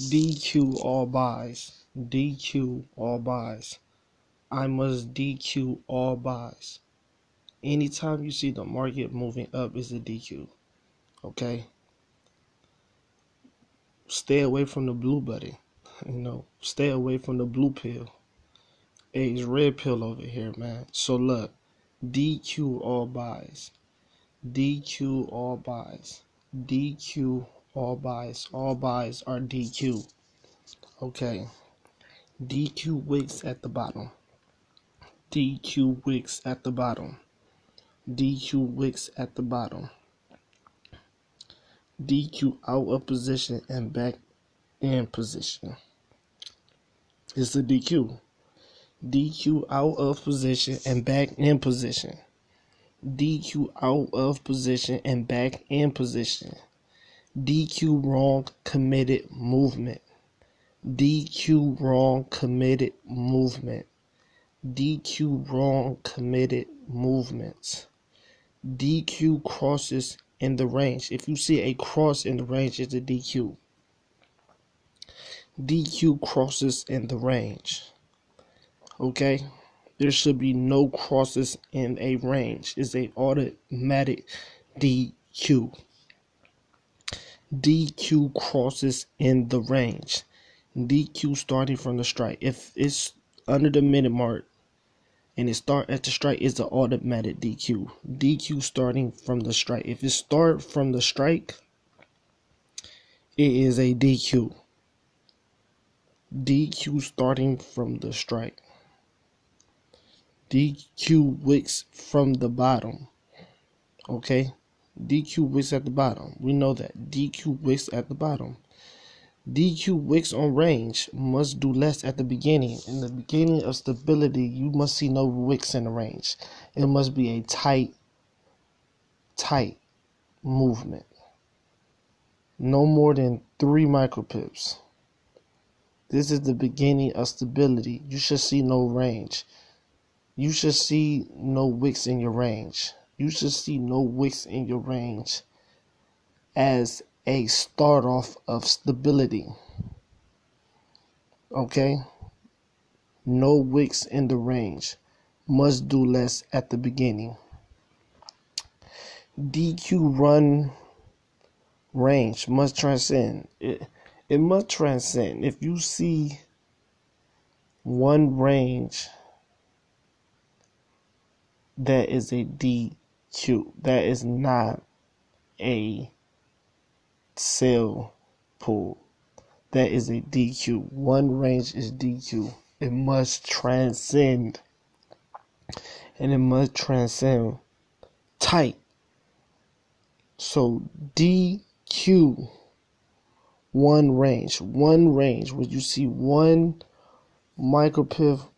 DQ all buys. DQ all buys. I must DQ all buys. Anytime you see the market moving up is a DQ. Okay? Stay away from the blue buddy. You know, stay away from the blue pill. Hey, it's red pill over here, man. So look, DQ all buys. DQ all buys. DQ all buys. All buys are DQ. Okay. DQ wicks at the bottom. DQ wicks at the bottom. DQ wicks at the bottom. DQ out of position and back in position. It's a DQ. DQ out of position and back in position. DQ out of position and back in position. DQ wrong committed movement. DQ wrong committed movement. DQ wrong committed movements. DQ crosses in the range. If you see a cross in the range, it's a DQ. DQ crosses in the range. Okay? There should be no crosses in a range. It's a automatic DQ. DQ crosses in the range. DQ starting from the strike. If it's under the minute mark and it start at the strike, is an automatic DQ. DQ starting from the strike. If it start from the strike, it is a DQ. DQ starting from the strike. DQ wicks from the bottom. Okay? DQ wicks at the bottom. We know that. DQ wicks at the bottom. DQ wicks on range must do less at the beginning. In the beginning of stability, you must see no wicks in the range. It must be a tight, tight movement. No more than three micropips. This is the beginning of stability. You should see no range. You should see no wicks in your range. You should see no wicks in your range as a start off of stability. Okay? No wicks in the range. Must do less at the beginning. DQ run range must transcend. It, it must transcend. If you see one range that is a that is not a sell pull. That is a DQ. One range is DQ. It must transcend. And it must transcend tight. So DQ one range. One range where you see one micropip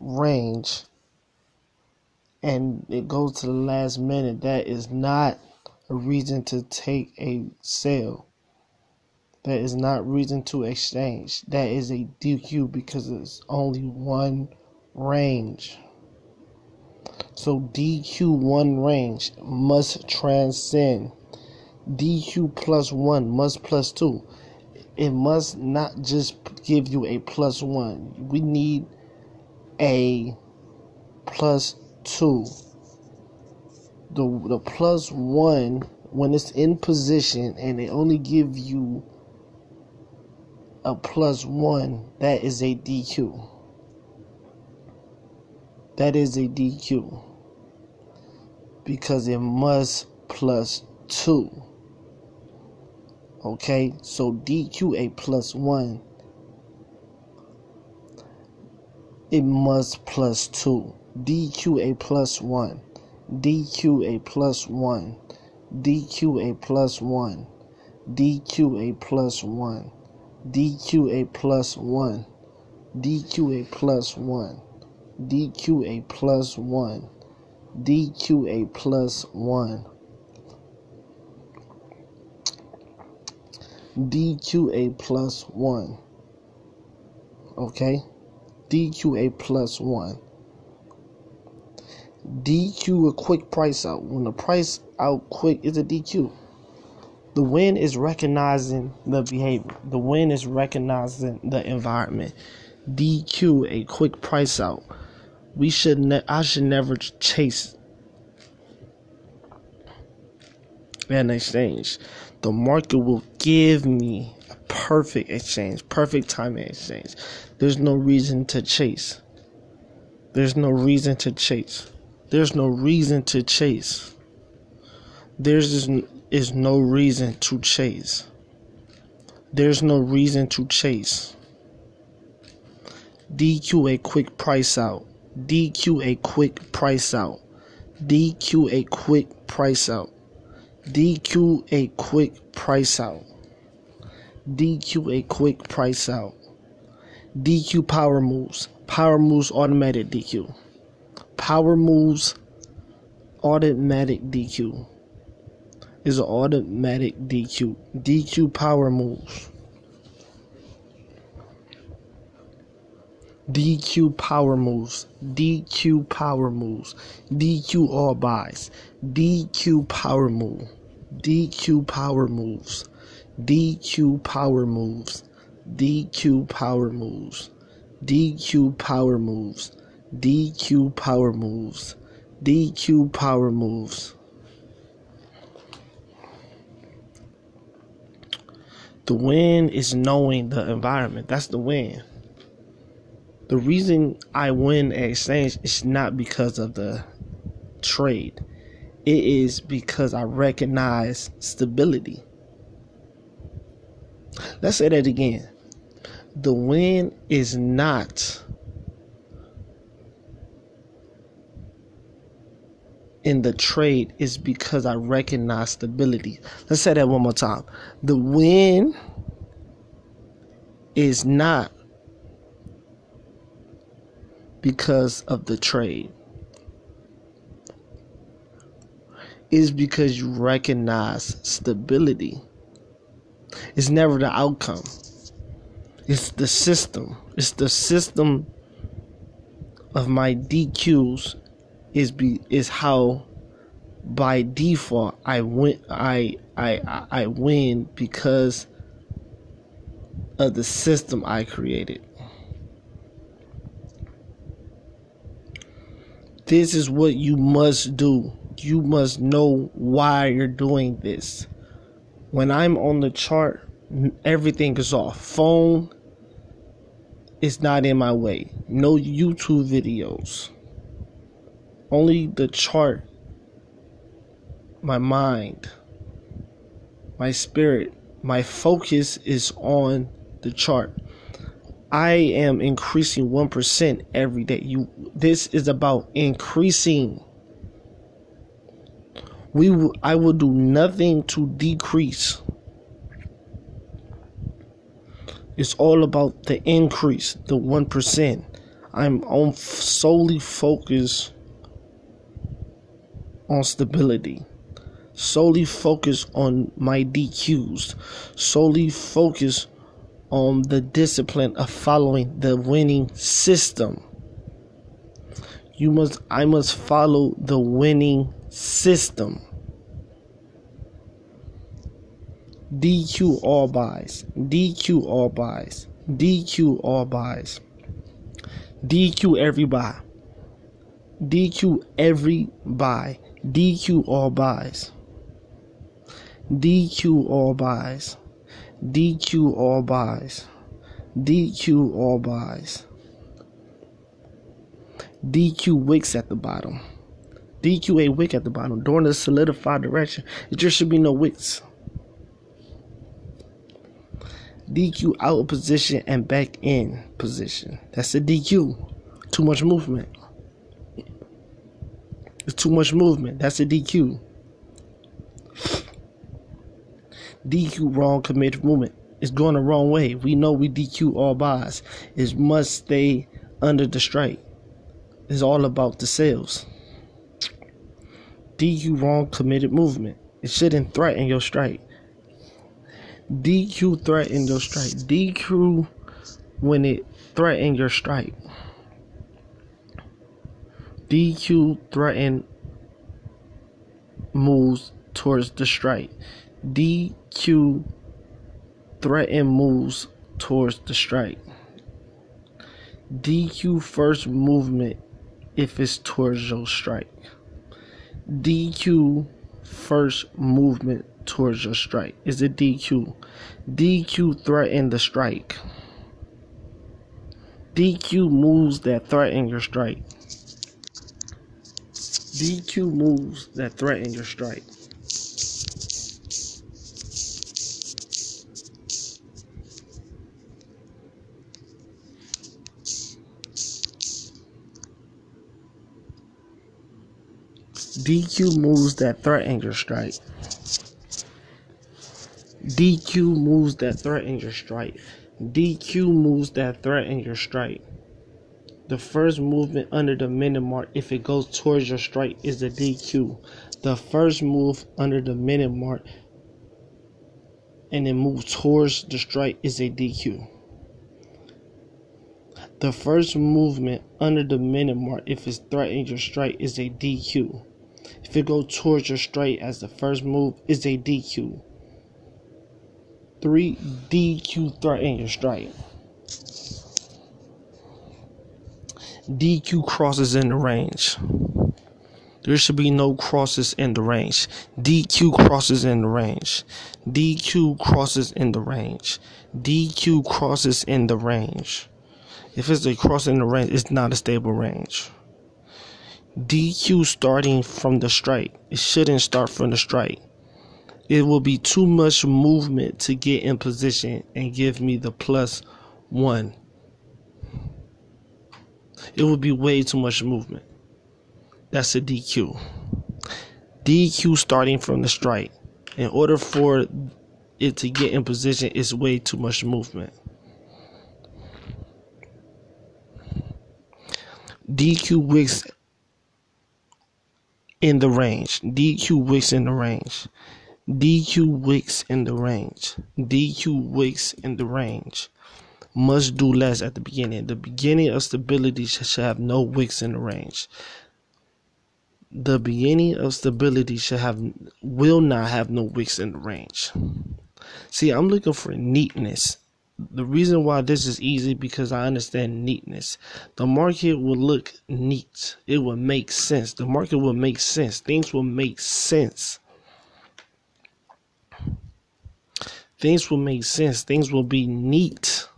range and it goes to the last minute. That is not a reason to take a sale. That is not reason to exchange. That is a DQ because it's only one range. So DQ one range must transcend. DQ plus one must plus two. It must not just give you a plus one. We need a plus two the the plus one when it's in position and they only give you a plus one, that is a DQ. That is a DQ. Because it must plus two. Okay, so DQ a plus one. It must plus two. DQ a plus one. DQ a plus 1, DQ a plus 1, DQ a plus 1, DQ a plus 1, DQ a plus 1, DQ a plus 1, DQ a plus 1. DQ a plus 1. Okay? DQ a plus 1. DQ a quick price out. When the price out quick is a DQ. The win is recognizing the behavior. The win is recognizing the environment. DQ a quick price out. We should ne- I should never chase an exchange. The market will give me a perfect exchange, perfect timing exchange. There's no reason to chase. There's no reason to chase. There's no reason to chase. There's is no reason to chase. There's no reason to chase. DQ a quick price out. DQ a quick price out. DQ a quick price out. DQ a quick price out. DQ a quick price out. DQ power moves. Power moves automatic DQ. Power moves automatic DQ is an automatic DQ. DQ power moves. DQ power moves. DQ power moves. DQ all buys. DQ power move. DQ power moves. DQ power moves. DQ power moves. DQ power moves. DQ power moves. DQ power moves. The win is knowing the environment. That's the win. The reason I win at exchange is not because of the trade. It is because I recognize stability. Let's say that again. The win is not in the trade is because I recognize stability. Let's say that one more time. The win is not because of the trade. Is because you recognize stability. It's never the outcome. It's the system. It's the system of my DQs is be is how by default I win I I I win because of the system I created. This is what you must do. You must know why you're doing this. When I'm on the chart, everything is off. Phone is not in my way. No YouTube videos only the chart, my mind, my spirit, my focus is on the chart. I am increasing 1% every day. You this is about increasing. We I will do nothing to decrease. It's all about the increase, the 1%. I'm on solely focused on stability, solely focus on my DQs, solely focus on the discipline of following the winning system. You must I must follow the winning system. DQ all buys. DQ all buys. DQ all buys. DQ every buy. DQ every buy. DQ all buys. DQ all buys. DQ all buys. DQ all buys. DQ wicks at the bottom. DQ a wick at the bottom. During the solidified direction, there should be no wicks. DQ out of position and back in position. That's a DQ. Too much movement. It's too much movement. That's a DQ. DQ wrong committed movement. It's going the wrong way. We know we DQ all buys. It must stay under the strike. It's all about the sales. DQ wrong committed movement. It shouldn't threaten your strike. DQ threaten your strike. DQ when it threaten your strike. DQ threaten moves towards the strike. DQ threaten moves towards the strike. DQ first movement if it's towards your strike. DQ first movement towards your strike is a DQ. DQ threaten the strike. DQ moves that threaten your strike. DQ moves that threaten your strike. DQ moves that threaten your strike. DQ moves that threaten your strike. DQ moves that threaten your strike. The first movement under the minute mark, if it goes towards your strike, is a DQ. The first move under the minute mark and then move towards the strike is a DQ. The first movement under the minute mark, if it's threatening your strike, is a DQ. If it goes towards your strike as the first move, is a DQ. Three DQ threatening your strike. DQ crosses in the range. There should be no crosses in the range. DQ crosses in the range. DQ crosses in the range. DQ crosses in the range. If it's a cross in the range, it's not a stable range. DQ starting from the strike. It shouldn't start from the strike. It will be too much movement to get in position and give me the plus one it would be way too much movement. That's a DQ. DQ starting from the strike. In order for it to get in position, it's way too much movement. DQ wicks in the range. DQ wicks in the range. DQ wicks in the range. DQ wicks in the range must do less at the beginning. The beginning of stability should have no wicks in the range. The beginning of stability should have will not have no wicks in the range. See, I'm looking for neatness. The reason why this is easy because I understand neatness. The market will look neat. It will make sense. The market will make sense. Things will make sense. Things will make sense. Things will be neat.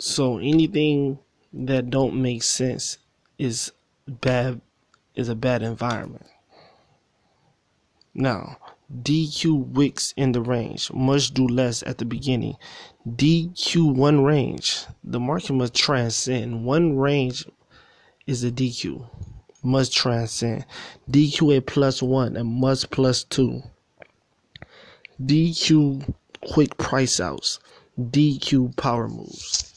So anything that don't make sense is bad is a bad environment. Now, DQ wicks in the range must do less at the beginning. DQ one range. The market must transcend. One range is a DQ. Must transcend. DQ a plus one and must plus two. DQ quick price outs. DQ power moves.